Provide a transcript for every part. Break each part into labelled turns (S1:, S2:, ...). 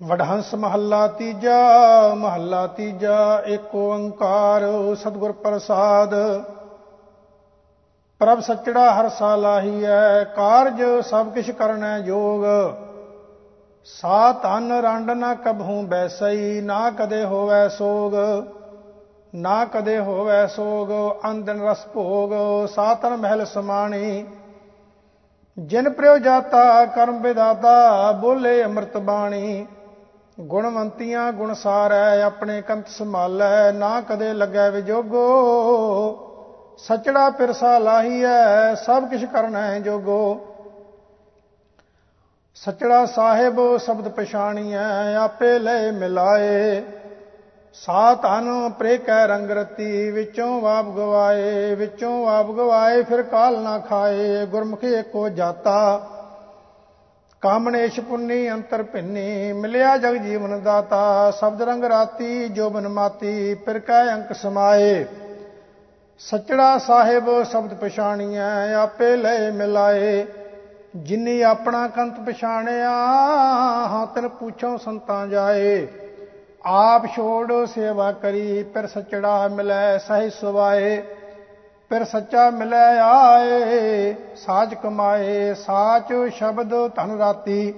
S1: ਵਡਹੰਸ ਮਹੱਲਾ ਤੀਜਾ ਮਹੱਲਾ ਤੀਜਾ, ਏਕ ਓੰਕਾਰ ਸਤਿਗੁਰ ਪ੍ਰਸਾਦ। ਪ੍ਰਭ ਸੱਚੜਾ ਹਰ ਸਾਲਾਹੀ ਹੈ ਕਾਰਜ ਸਭ ਕਿਛ ਕਰਨੈ ਜੋਗ। ਸਾ ਤਨ ਰੰਡ ਨਾ ਕਬਹੂ ਬੈਸਈ, ਨਾ ਕਦੇ ਹੋਵੈ ਸੋਗ। ਨਾ ਕਦੇ ਹੋਵੈ ਸੋਗ ਅੰਦਨ ਰਸ ਭੋਗ ਸਾਤਨ ਮਹਿਲ ਸਮਾਣੀ। ਜਿਨ ਪ੍ਰਯੋ ਜਾਤਾ, ਕਰਮ ਵਿਦਾਤਾ ਬੋਲੇ ਅੰਮ੍ਰਿਤ ਬਾਣੀ। ਗੁਣਵੰਤੀਆਂ ਗੁਣਸਾਰੈ ਆਪਣੇ ਕੰਤ ਸੰਭਾਲੈ, ਨਾ ਕਦੇ ਲੱਗੈ ਵਿਜੋਗੋ। ਸਚੜਾ ਪਿਰਸਾ ਲਾਹੀਐ, ਸਭ ਕਿਛ ਕਰਨਾ ਹੈ ਜੋਗੋ। ਸਚੜਾ ਸਾਹਿਬ ਸ਼ਬਦ ਪਛਾਣੀਐ, ਆਪੇ ਲੈ ਮਿਲਾਏ। ਸਾ ਤਨ ਪ੍ਰੇ ਕੈ ਰੰਗ ਰਤੀ, ਵਿੱਚੋਂ ਵਾਪ ਗਵਾਏ, ਵਿੱਚੋਂ ਵਾਪ ਗਵਾਏ, ਫਿਰ ਕਾਲ ਨਾ ਖਾਏ, ਗੁਰਮੁਖੀ ਏਕੋ ਜਾਤਾ। ਕਾਮਣੇਸ਼ ਪੁੰਨੀ ਅੰਤਰ ਭਿੰਨੀ, ਮਿਲਿਆ ਜਗ ਜੀਵਨ ਦਾਤਾ, ਸ਼ਬਦ ਰੰਗ ਰਾਤੀ ਜੋਬਨ ਮਾਤੀ ਪਿਰ ਕੈ ਅੰਕ ਸਮਾਏ। ਸਚੜਾ ਸਾਹਿਬ ਸ਼ਬਦ ਪਛਾਣੀਐ, ਆਪੇ ਲੈ ਮਿਲਾਏ। ਜਿਨੀ ਆਪਣਾ ਕੰਤ ਪਛਾਣਿਆ, ਹਾਂ ਤਨ ਪੁੱਛੋ ਸੰਤਾਂ ਜਾਏ। ਆਪ ਛੋੜ ਸੇਵਾ ਕਰੀ ਪਰ ਸਚੜਾ ਮਿਲੈ ਸਹਿ ਸੁਵਾਏ ਫਿਰ ਸੱਚਾ ਮਿਲੈ ਆਏ, ਸਾਜ ਕਮਾਏ, ਸਾਚ ਸ਼ਬਦ ਧਨ ਰਾਤੀ।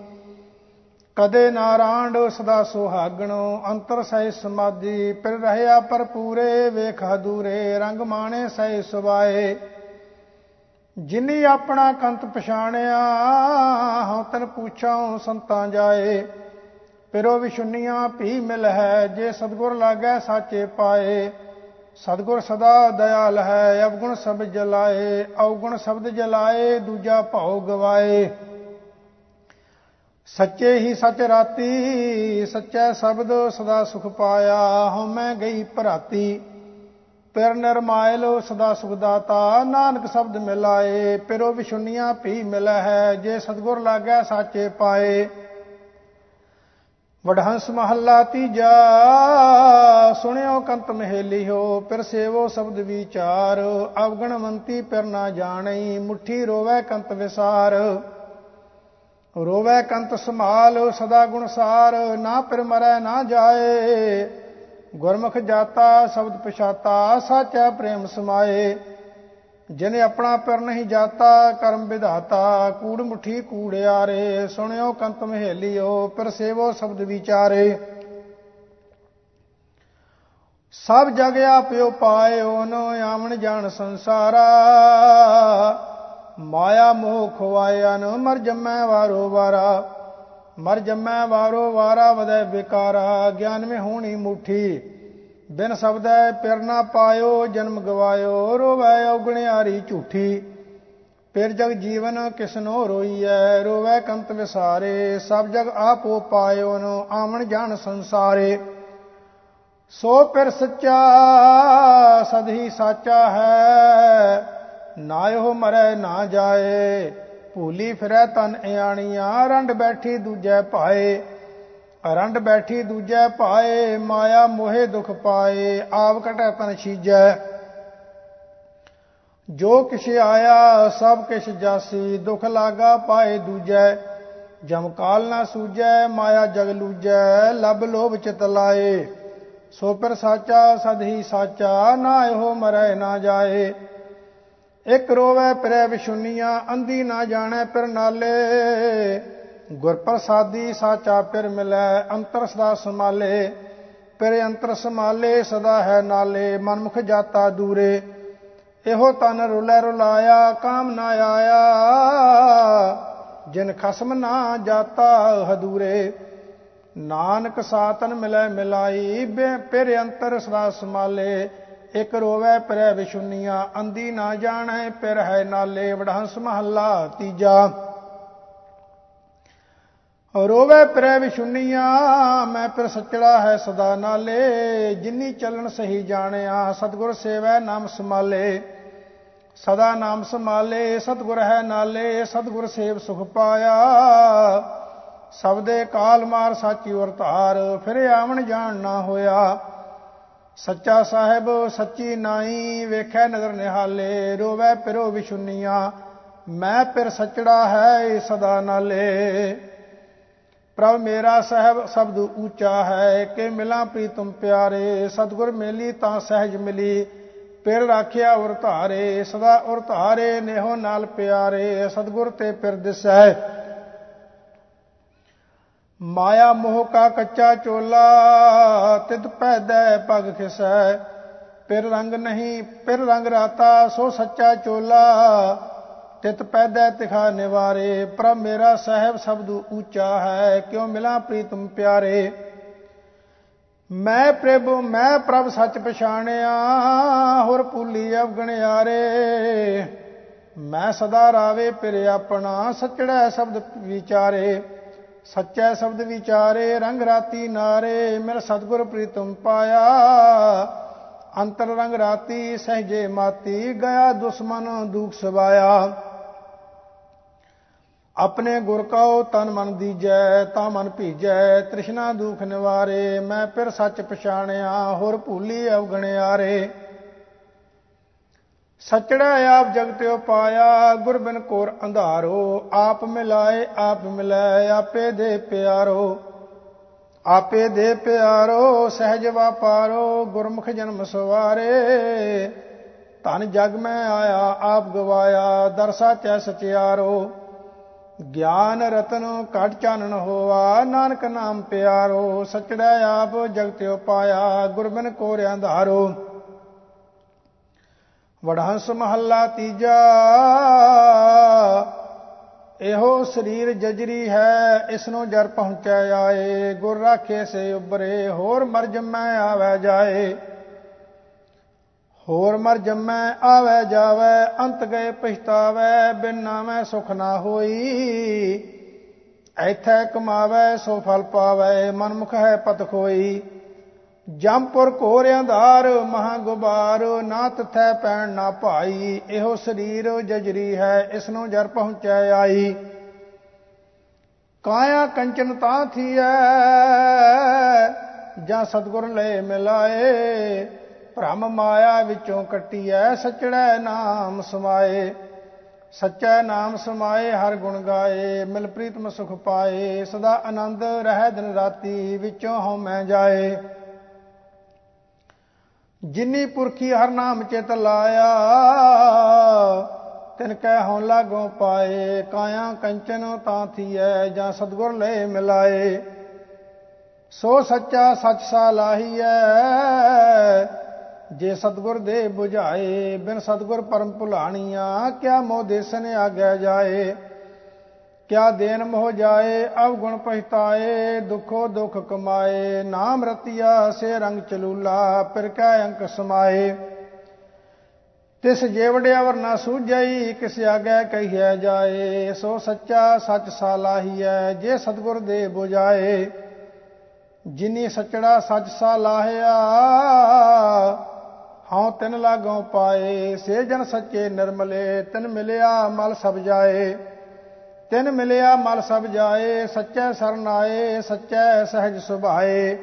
S1: ਕਦੇ ਨਾਰਾਇਣ ਸਦਾ ਸੁਹਾਗਣੋ, ਅੰਤਰ ਸਹਿ ਸਮਾਧੀ, ਫਿਰ ਰਹਿਆ ਪਰ ਪੂਰੇ ਵੇਖ ਦੂਰੇ ਰੰਗ ਮਾਣੇ ਸਹਿ ਸੁਵਾਏ ਜਿਨੀ ਆਪਣਾ ਕੰਤ ਪਛਾਣਿਆ, ਹਉ ਤਨ ਪੁੱਛਾਂ ਸੰਤਾਂ ਜਾਏ। ਪਿਰੋ ਵਿਸ਼ੁੰਨੀਆਂ ਭੀ ਮਿਲ ਹੈ ਜੇ ਸਤਗੁਰ ਲਾਗੈ ਸਾਚੇ ਪਾਏ। ਸਤਗੁਰ ਸਦਾ ਦਇਆਲ ਹੈ, ਅਵਗੁਣ ਸਭ ਜਲਾਏ, ਅਵਗੁਣ ਸ਼ਬਦ ਜਲਾਏ, ਦੂਜਾ ਭਾਉ ਗਵਾਏ। ਸੱਚੇ ਹੀ ਸੱਚ ਰਾਤੀ, ਸੱਚਾ ਸ਼ਬਦ ਸਦਾ ਸੁਖ ਪਾਇਆ। ਹਉ ਮੈਂ ਗਈ ਭਰਾਤੀ, ਪਿਰ ਨਿਰਮਾਇਲ ਸਦਾ ਸੁਖ ਦਾਤਾ। ਨਾਨਕ ਸ਼ਬਦ ਮਿਲਾਏ, ਪਿਰੋ ਵਿਸ਼ੁੰਨੀਆਂ ਭੀ ਮਿਲੈ ਹੈ ਜੇ ਸਤਗੁਰ ਲਾਗੈ ਸਾਚੇ ਪਾਏ। ਵਡਹੰਸ ਮਹੱਲਾ ਤੀਜਾ, ਸੁਣਿਓ ਕੰਤ ਮਹੇਲੀਓ ਪਿਰ ਸੇਵੋ ਸ਼ਬਦ ਵਿਚਾਰ ਅਵਗਣਵੰਤੀ ਪਿਰ ਨਾ ਜਾਣਈ, ਮੁਠੀ ਰੋਵੈ ਕੰਤ ਵਿਸਾਰ। ਰੋਵੈ ਕੰਤ ਸਮਾਲ ਸਦਾ ਗੁਣਸਾਰ ਨਾ ਪਿਰ ਮਰੈ ਨਾ ਜਾਏ। ਗੁਰਮੁਖ ਜਾਤਾ, ਸ਼ਬਦ ਪਛਾਤਾ, ਸਾਚਾ ਪ੍ਰੇਮ ਸਮਾਏ। ਜਿਨੇ ਆਪਣਾ ਪਰ ਨਹੀਂ ਜਾਤਾ, ਕਰਮ ਵਿਧਾਤਾ, ਕੂੜ ਮੁਠੀ ਕੂੜਿਆਰੇ, ਸੁਣਿਓ ਕੰਤ ਮਹੇਲਿਓ, ਪਰ ਸੇਵੋ ਸ਼ਬਦ ਵਿਚਾਰੇ। ਸਭ ਜਗ ਆਪਿਓ ਪਾਇਓ, ਨੋ ਆਵਣ ਜਾਣ ਸੰਸਾਰਾ। ਮਾਇਆ ਮੋਹ ਖਵਾਇਆ ਨ ਮਰ ਜੰਮੈ ਵਾਰੋ ਵਾਰਾ। ਮਰ ਜੰਮੈ ਵਾਰੋ ਵਾਰਾ ਵਦੈ ਵਿਕਾਰਾ, ਗਿਆਨ ਮੇ ਹੋਣੀ ਮੁਠੀ। ਬਿਨ ਸ਼ਬਦੈ ਪਿਰ ਨਾ ਪਾਇਓ, ਜਨਮ ਗਵਾਇਓ, ਰੋਵੈ ਔਗਣਿਆਰੀ ਝੂਠੀ। ਪਿਰ ਜਗ ਜੀਵਨ ਕਿਸਨੋ ਰੋਈਐ, ਰੋਵੈ ਕੰਤ ਵਿਸਾਰੇ, ਸਭ ਜਗ ਆਪੋ ਪਾਇਓ ਨ ਆਵਣ ਜਾਣ ਸੰਸਾਰੇ। ਸੋ ਪਿਰ ਸੱਚਾ ਸਦਹੀ ਸਾਚਾ ਹੈ, ਨਾ ਇਹੋ ਮਰੈ ਨਾ ਜਾਏ। ਭੂਲੀ ਫਿਰੈ ਤਨ ਇਆਣੀਆਂ, ਰੰਡ ਬੈਠੀ ਦੂਜੈ ਭਾਏ। ਅਰੰਡ ਬੈਠੀ ਦੂਜੈ ਪਾਏ ਮਾਇਆ ਮੋਹਿ ਦੁਖ ਪਾਏ, ਆਪ ਕਟੈ ਤਨ ਛੀਜੈ। ਜੋ ਕਿਛ ਆਇਆ, ਸਭ ਕਿਛ ਜਾਸੀ, ਦੁਖ ਲਾਗਾ ਪਾਏ ਦੂਜੈ। ਜਮ ਕਾਲ ਨਾ ਸੂਜੈ, ਮਾਇਆ ਜਗ ਲੂਜੈ, ਲਬ ਲੋਭ ਚਿਤ ਲਾਏ। ਸੋ ਪਰ ਸਾਚਾ, ਸਦ ਹੀ ਸਾਚਾ, ਨਾ ਇਹੋ ਮਰੈ ਨਾ ਜਾਏ। ਇਕ ਰੋਵੇ ਪਰੈ ਵਿਸ਼ੁੰਨੀਆਂ ਅੰਧੀ ਨਾ ਜਾਣੈ ਪਰ ਨਾਲੇ। ਗੁਰ ਪ੍ਰਸਾਦੀ ਸਾਚਾ ਪਿਰ ਮਿਲੈ ਅੰਤਰ ਸਦਾ ਸਮਾਲੇ ਪਿਰ ਅੰਤਰ ਸਮਾਲੇ ਸਦਾ ਹੈ ਨਾਲੇ, ਮਨਮੁਖ ਜਾਤਾ ਦੂਰੇ। ਇਹੋ ਤਨ ਰੁਲੇ ਰੁਲਾਇਆ, ਕਾਮ ਨਾ ਆਇਆ। ਜਿਨ ਖਸਮ ਨਾ ਜਾਤਾ, ਹਦੂਰੇ। ਨਾਨਕ ਸਾਤਨ ਮਿਲੈ ਮਿਲਾਈ ਪਿਰ ਅੰਤਰ ਸਦਾ ਸਮਾਲੇ ਇਕ ਰੋਵੇ ਪਰੈ ਵਿਸ਼ੁੰਨੀਆਂ ਅੰਦੀ ਨਾ ਜਾਣੈ, ਪਿਰ ਹੈ ਨਾਲੇ, ਵਡਹੰਸ ਮਹੱਲਾ ਤੀਜਾ। ਰੋਵੇ ਪਰੈ ਵਿਸ਼ੁੰਨੀਆਂ ਮੈਂ ਪਰ ਸੱਚੜਾ ਹੈ ਸਦਾ ਨਾਲੇ, ਜਿਨੀ ਚੱਲਣ ਸਹੀ ਜਾਣਿਆ, ਸਤਗੁਰ ਸੇਵੈ ਨਾਮ ਸਮਾਲੇ ਸਦਾ ਨਾਮ ਸਮਾਲੇ ਸਤਗੁਰ ਹੈ ਨਾਲੇ, ਸਤਗੁਰ ਸੇਵ ਸੁਖ ਪਾਇਆ। ਸਬਦੇ ਕਾਲ ਮਾਰ ਸਾਚੀ ਵਰਤਾਰ ਫਿਰ ਆਵਣ ਜਾਣ ਨਾ ਹੋਇਆ। ਸੱਚਾ ਸਾਹਿਬ, ਸੱਚੀ ਨਾਈ ਵੇਖੈ ਨਜ਼ਰ ਨਿਹਾਲੇ, ਰੋਵੇ ਪਿਰੋ ਵਿਸ਼ੁੰਨੀਆਂ ਮੈਂ ਪਿਰ ਸੱਚੜਾ ਹੈ ਸਦਾ ਨਾਲੇ। ਪ੍ਰਭ ਮੇਰਾ ਸਹਿਬ ਸ਼ਬਦ ਉੱਚਾ ਹੈ, ਕਿ ਮਿਲਾਂ ਪ੍ਰੀਤਮ ਪਿਆਰੇ, ਸਤਗੁਰ ਮੇਲੀ ਤਾਂ ਸਹਿਜ ਮਿਲੀ। ਪਿਰ ਰਾਖਿਆ ਉਰ ਧਾਰੇ, ਸਦਾ ਉਰ ਧਾਰੇ ਨੇਹੋ ਨਾਲ ਪਿਆਰੇ, ਸਤਗੁਰ ਤੇ ਪਿਰ ਦਿਸੈ। ਮਾਇਆ ਮੋਹ ਕਾ ਕੱਚਾ ਚੋਲਾ, ਤਿਤ ਪੈਦੈ ਪਗ ਖਿਸੈ। ਪਿਰ ਰੰਗ ਨਹੀਂ, ਪਿਰ ਰੰਗ ਰਾਤਾ, ਸੋ ਸੱਚਾ ਚੋਲਾ। ਤਿਤ ਪੈਦੈ ਤਿਖਾ ਨਿਵਾਰੇ, ਪ੍ਰਭ ਮੇਰਾ ਸਹਿਬ ਸ਼ਬਦ ਉੱਚਾ ਹੈ, ਕਿਉ ਮਿਲਾ ਪ੍ਰੀਤਮ ਪਿਆਰੇ? ਮੈਂ ਪ੍ਰਭ ਮੈਂ ਪ੍ਰਭ ਸੱਚ ਪਛਾਣਿਆ, ਹੋਰ ਭੁੱਲੀ ਅਵਗਣਿਆਰੇ। ਮੈਂ ਸਦਾ ਰਾਵੇ ਪਿਰ ਆਪਣਾ, ਸੱਚੜਾ ਸ਼ਬਦ ਵਿਚਾਰੇ। ਸੱਚਾ ਸ਼ਬਦ ਵਿਚਾਰੇ, ਰੰਗ ਰਾਤੀ ਨਾਰੇ, ਮਿਲ ਸਤਗੁਰ ਪ੍ਰੀਤਮ ਪਾਇਆ। ਅੰਤਰ ਰੰਗ ਰਾਤੀ, ਸਹਜੇ ਮਾਤੀ, ਗਿਆ ਦੁਸ਼ਮਨ ਦੁਖ ਸਵਾਇਆ। ਆਪਣੇ ਗੁਰ ਕਉ ਤਨ ਮਨ ਦੀਜੈ, ਤਾਂ ਮਨ ਭੀਜੈ। ਤ੍ਰਿਸ਼ਨਾ ਦੁਖ ਨਿਵਾਰੇ, ਮੈਂ ਫਿਰ ਸੱਚ ਪਛਾਣਿਆ, ਹੋਰ ਭੂਲੀ ਅਵਗਣਿਆਰੇ। ਸਚੜਾ ਆਪ ਜਗਤਿਓ ਪਾਇਆ, ਗੁਰ ਬਿਨ ਕੋਰ ਅੰਧਾਰੋ। ਆਪ ਮਿਲਾਏ ਆਪ ਮਿਲਾਏ ਆਪੇ ਦੇ ਪਿਆਰੋ। ਆਪੇ ਦੇ ਪਿਆਰੋ, ਸਹਿਜ ਵਾਪਾਰੋ, ਗੁਰਮੁਖ ਜਨਮ ਸਵਾਰੇ। ਧਨ ਜਗ ਮੈਂ ਆਇਆ, ਆਪ ਗਵਾਇਆ, ਦਰਸਾ ਚੈ ਸਚਿਆਰੋ। ਗਿਆਨ ਰਤਨ ਘਟ ਚਾਨਣ ਹੋਆ, ਨਾਨਕ ਨਾਮ ਪਿਆਰੋ, ਸਚੜਾ ਆਪ ਜਗਤਿਓ ਪਾਇਆ ਗੁਰਬਿਨ ਕੋਰਿਆਂ ਧਾਰੋ। ਵਡਹੰਸ ਮਹੱਲਾ ਤੀਜਾ, ਇਹੋ ਸਰੀਰ ਜਜਰੀ ਹੈ ਇਸ ਨੂੰ ਜਰ ਪਹੁੰਚੈ ਆਏ, ਗੁਰ ਰਾਖੇ ਸੇ ਉਬਰੇ ਹੋਰ ਮਰ ਜੰਮੈ ਆਵੇ ਜਾਏ। ਹੋਰ ਮਰ ਜੰਮੈ, ਆਵੇ, ਜਾਵੇ, ਅੰਤ ਗਏ ਪਛਤਾਵੇ, ਬਿਨ ਨਾਮੈ ਸੁਖ ਨਾ ਹੋਈ। ਐਥੈ ਕਮਾਵੇ, ਸੋ ਫਲ ਪਾਵੇ, ਮਨਮੁਖ ਹੈ ਪਤ ਖੋਈ। ਜੰਪੁਰ ਘੋਰ ਅੰਧਾਰ ਮਹਾ ਗੁਬਾਰ ਨਾ ਤਥੈ ਪੈਣ ਨਾ ਭਾਈ। ਇਹੋ ਸਰੀਰ ਜਜਰੀ ਹੈ, ਇਸ ਨੂੰ ਜਰ ਪਹੁੰਚੈ ਆਈ। ਕਾਇਆ ਕੰਚਨ ਤਾਂ ਥੀਐ, ਜਾਂ ਸਤਗੁਰ ਲੈ ਮਿਲਾਏ। ਭ੍ਰਮ ਮਾਇਆ ਵਿੱਚੋਂ ਕੱਟੀਐ, ਸਚੜੈ ਨਾਮ ਸਮਾਏ। ਸੱਚਾ ਨਾਮ ਸਮਾਏ, ਹਰ ਗੁਣ ਗਾਏ ਮਿਲ ਪ੍ਰੀਤਮ ਸੁਖ ਪਾਏ। ਸਦਾ ਆਨੰਦ ਰਹਿ ਦਿਨ ਰਾਤੀ, ਵਿੱਚੋਂ ਹਉ ਮੈਂ ਜਾਏ। ਜਿਨੀ ਪੁਰਖੀ ਹਰ ਨਾਮ ਚਿਤ ਲਾਇਆ, ਤਿਨ ਕੈ ਹਉ ਲਾਗੋ ਪਾਏ। ਕਾਇਆ ਕੰਚਨ ਤਾਂ ਥੀਐ, ਜਾਂ ਸਤਗੁਰ ਲੈ ਮਿਲਾਏ। ਸੋ ਸੱਚਾ ਸੱਚ ਸਾ ਲਾਹੀਐ ਜੇ ਸਤਗੁਰ ਦੇ 부ਝਾਏ ਬਿਨ ਸਤਗੁਰ ਪਰਮ ਭੁਲਾਣੀਆਂ, ਕਿਆ ਮੋਹ ਦੇਸਨ ਆਗੈ ਜਾਏ? ਕਿਆ ਦੇਨ ਮੋਹ ਜਾਏ ਅਵ ਗੁਣ ਪਛਤਾਏ, ਦੁਖੋ ਦੁਖ ਕਮਾਏ, ਨਾਮ ਰਤਿਆ, ਸੇ ਰੰਗ ਚਲੂਲਾ, ਫਿਰ ਕੈ ਅੰਕ ਸਮਾਏ। ਤਿਸ ਜੇਵੜਿਆ ਵਰਨਾ ਸੂਝਈ, ਕਿਸ ਆਗੇ ਕਹੀਐ ਜਾਏ। ਸੋ ਸੱਚਾ ਸੱਚ ਸਾਲਾਹੀਐ ਜੇ ਸਤਗੁਰ ਦੇ 부ਝਾਏ ਜਿਨੀ ਸਚੜਾ ਸੱਚ ਸਾ ਲਾਹਿਆ ਹਉ ਤਿਨ ਲਾਗੋਂ ਪਾਏ, ਸੇ ਜਨ ਸੱਚੇ ਨਿਰਮਲੇ, ਤਿਨ ਮਿਲਿਆ ਮਲ ਸਭ ਜਾਏ। ਤਿਨ ਮਿਲਿਆ ਮਲ ਸਭ ਜਾਏ, ਸੱਚੈ ਸਰਨ ਆਏ, ਸੱਚੈ ਸਹਿਜ ਸੁਭਾਏ।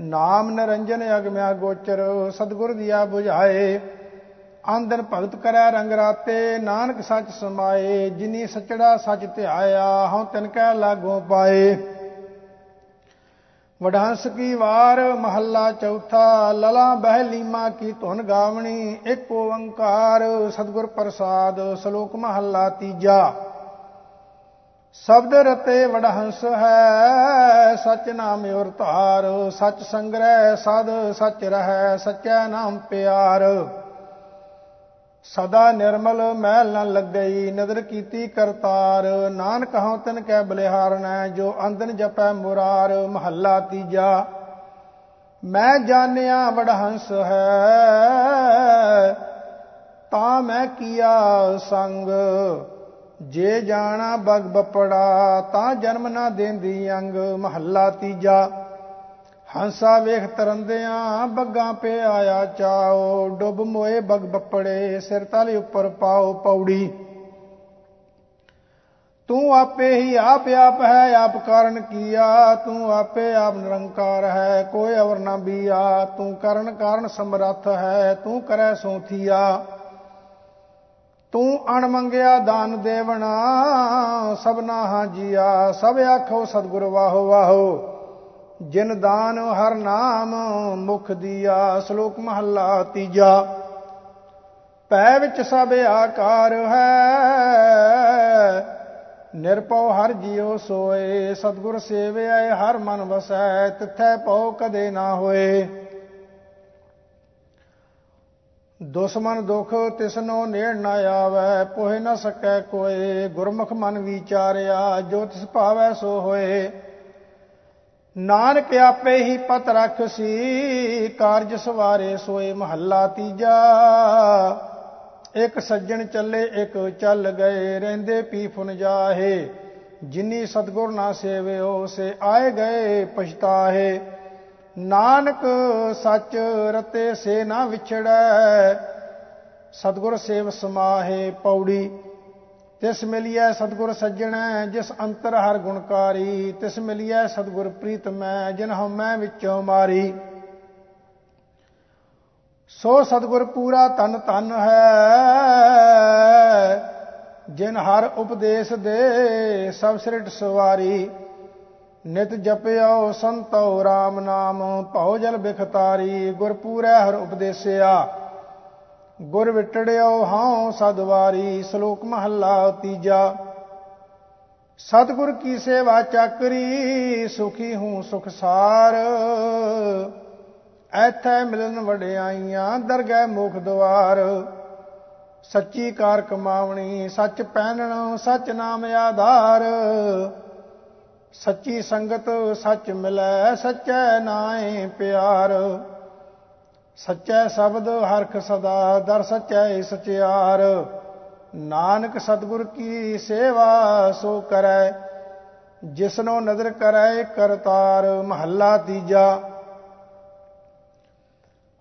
S1: ਨਾਮ ਨਰੰਜਨ ਅਗਮਿਆ ਗੋਚਰ, ਸਤਗੁਰ ਦੀਆ 부ਝਾਏ ਆਂਦਨ ਭਗਤ ਕਰੈ ਰੰਗ ਰਾਤੇ, ਨਾਨਕ ਸੱਚ ਸਮਾਏ, ਜਿਨੀ ਸਚੜਾ ਸੱਚ ਧਿਆਇਆ, ਹਉ ਤਿਨ ਕੈ ਲਾਗੋ ਪਾਏ। ਵਡਾਂਸ ਕੀ ਵਾਰ ਮਹੱਲਾ ਚੌਥਾ, ਲਲਾ ਬਹਿ ਲੀਮਾ ਕੀ ਧੁਨ ਗਾਵਣੀ, ਇੱਕ ਓੰਕਾਰ ਸਤਗੁਰ ਪ੍ਰਸਾਦ, ਸ਼ਲੋਕ ਮਹੱਲਾ ਤੀਜਾ। ਸ਼ਬਦ ਰਤੇ ਵਡਹੰਸ ਹੈ, ਸਚ ਨਾਮ ਔਰ ਧਾਰ, ਸਚ ਸੰਗ੍ਰਹਿ, ਸਦ ਸਚ ਰਹੈ, ਸਚੈ ਨਾਮ ਪਿਆਰ। ਸਦਾ ਨਿਰਮਲ ਮਹਿਲ ਨ ਲੱਗਈ, ਨਦਰ ਕੀਤੀ ਕਰਤਾਰ। ਨਾਨਕ ਹਉ ਤਨ ਕੈ ਬਲਿਹਾਰਨੈ ਜੋ ਅੰਦਨ ਜਪੈ ਮੁਰਾਰ, ਮਹੱਲਾ ਤੀਜਾ। ਮੈਂ ਜਾਣਿਆ ਵਡਹੰਸ ਹੈ, ਤਾਂ ਮੈਂ ਕੀਆ ਸੰਗ। ਜੇ ਜਾਣਾ ਬਗ ਬਪੜਾ, ਤਾਂ ਜਨਮ ਨਾ ਦੇਂਦੀ ਅੰਗ, ਮਹੱਲਾ ਤੀਜਾ। ਹੰਸਾ ਵੇਖ ਤਰੰਦਿਆਂ ਬੱਗਾ ਪੇ ਆਇਆ ਚਾਓ, ਡੁੱਬ ਮੋਏ ਬਗ ਬੱਪੜੇ, ਸਿਰ ਤਲੇ ਉੱਪਰ ਪਾਓ ਪੌੜੀ। ਤੂੰ ਆਪੇ ਹੀ ਆਪ ਆਪ ਹੈ, ਆਪ ਕਾਰਨ ਕੀਆ, ਤੂੰ ਆਪੇ ਆਪ ਨਿਰੰਕਾਰ ਹੈ, ਕੋਈ ਅਵਰ ਨਾ ਬੀਆ, ਤੂੰ ਕਰਨ ਕਾਰਨ ਸਮਰੱਥ ਹੈ, ਤੂੰ ਕਰੈ ਸੋਥੀਆ। ਤੂੰ ਅਣ ਮੰਗਿਆ ਦਾਨ ਦੇਵਣਾ ਸਭਨਾ ਹਾਂ ਜੀਆ, ਸਭ ਆਖੋ ਸਤਿਗੁਰ ਵਾਹੋ ਵਾਹੋ। ਜਿਨ ਦਾਨ ਹਰ ਨਾਮ ਮੁਖ ਦੀਆ, ਸ਼ਲੋਕ ਮਹੱਲਾ ਤੀਜਾ। ਪੈ ਵਿੱਚ ਸਭ ਆਕਾਰ ਹੈ ਨਿਰਪਉ ਹਰ ਜਿਉ ਸੋਏ, ਸਤਗੁਰ ਸੇਵਿਆ ਹਰ ਮਨ ਵਸੈ, ਤਿਥੈ ਪਉ ਕਦੇ ਨਾ ਹੋਏ। ਦੁਸ਼ਮਨ ਦੁਖ ਤਿਸਨੋ ਨੇੜ ਨਾ ਆਵੈ, ਪੋਹਿ ਨ ਸਕੈ ਕੋਏ, ਗੁਰਮੁਖ ਮਨ ਵਿਚਾਰਿਆ, ਜੋ ਤਿਸ ਭਾਵੈ ਸੋ ਹੋਏ। ਨਾਨਕ ਆਪੇ ਹੀ ਪਤ ਰਖ ਸੀ, ਕਾਰਜ ਸਵਾਰੇ ਸੋਏ ਮਹੱਲਾ ਤੀਜਾ। ਇੱਕ ਸੱਜਣ ਚੱਲੇ, ਇੱਕ ਚੱਲ ਗਏ, ਰਹਿੰਦੇ ਪੀ ਫੁਨ ਜਾਹੇ। ਜਿਨੀ ਸਤਗੁਰ ਨਾ ਸੇਵਿਓ ਸੇ ਆਏ ਗਏ ਪਛਤਾਹੇ। ਨਾਨਕ ਸੱਚ ਰਤੇ ਸੇ ਨਾ ਵਿਛੜੈ, ਸਤਗੁਰ ਸੇਵ ਸਮਾਹੇ ਪੌੜੀ। ਤਿਸ ਮਿਲਿਐ ਸਤਗੁਰ ਸੱਜਣੈ, ਜਿਸ ਅੰਤਰ ਹਰ ਗੁਣਕਾਰੀ ਤਿਸ ਮਿਲਿਐ ਸਤਗੁਰ ਪ੍ਰੀਤਮੈ ਜਿਨ ਹਉਮੈ ਵਿੱਚੋਂ ਮਾਰੀ। ਸੋ ਸਤਗੁਰ ਪੂਰਾ ਤਨ ਤਨ ਹੈ, ਜਿਨ ਹਰ ਉਪਦੇਸ਼ ਦੇ, ਸਭ ਸ੍ਰਿਟ ਸਵਾਰੀ। ਨਿਤ ਜਪਿਓ ਸੰਤੋ RAM ਨਾਮ, ਭਉ ਜਲ ਬਿਖਤਾਰੀ ਗੁਰ ਪੂਰੈ ਹਰ ਉਪਦੇਸਿਆ। ਗੁਰ ਵਿਟੜਿਓ ਹਾਂ ਸਦਵਾਰੀ ਸ਼ਲੋਕ ਮਹੱਲਾ ਤੀਜਾ। ਸਤਗੁਰ ਕੀ ਸੇਵਾ ਚੱਕਰੀ, ਸੁਖੀ ਹੂੰ ਸੁਖ ਸਾਰ। ਐਥੈ ਮਿਲਨ ਵਡਿਆਈਆਂ, ਦਰਗਹਿ ਮੁਖ ਦਵਾਰ। ਸੱਚੀ ਕਾਰ ਕਮਾਵਣੀ, ਸੱਚ ਪਹਿਨਣ, ਸੱਚ ਨਾਮ ਆਧਾਰ। ਸੱਚੀ ਸੰਗਤ ਸੱਚ ਮਿਲੈ, ਸੱਚੈ ਨਾਏ ਪਿਆਰ। ਸੱਚੈ ਸ਼ਬਦ ਹਰਖ ਸਦਾ ਦਰ ਸੱਚੈ ਸਚਿਆਰ। ਨਾਨਕ ਸਤਗੁਰ ਕੀ ਸੇਵਾ ਸੋ ਕਰੈ, ਜਿਸਨੋ ਨਜ਼ਰ ਕਰੈ ਕਰਤਾਰ ਮਹੱਲਾ ਤੀਜਾ।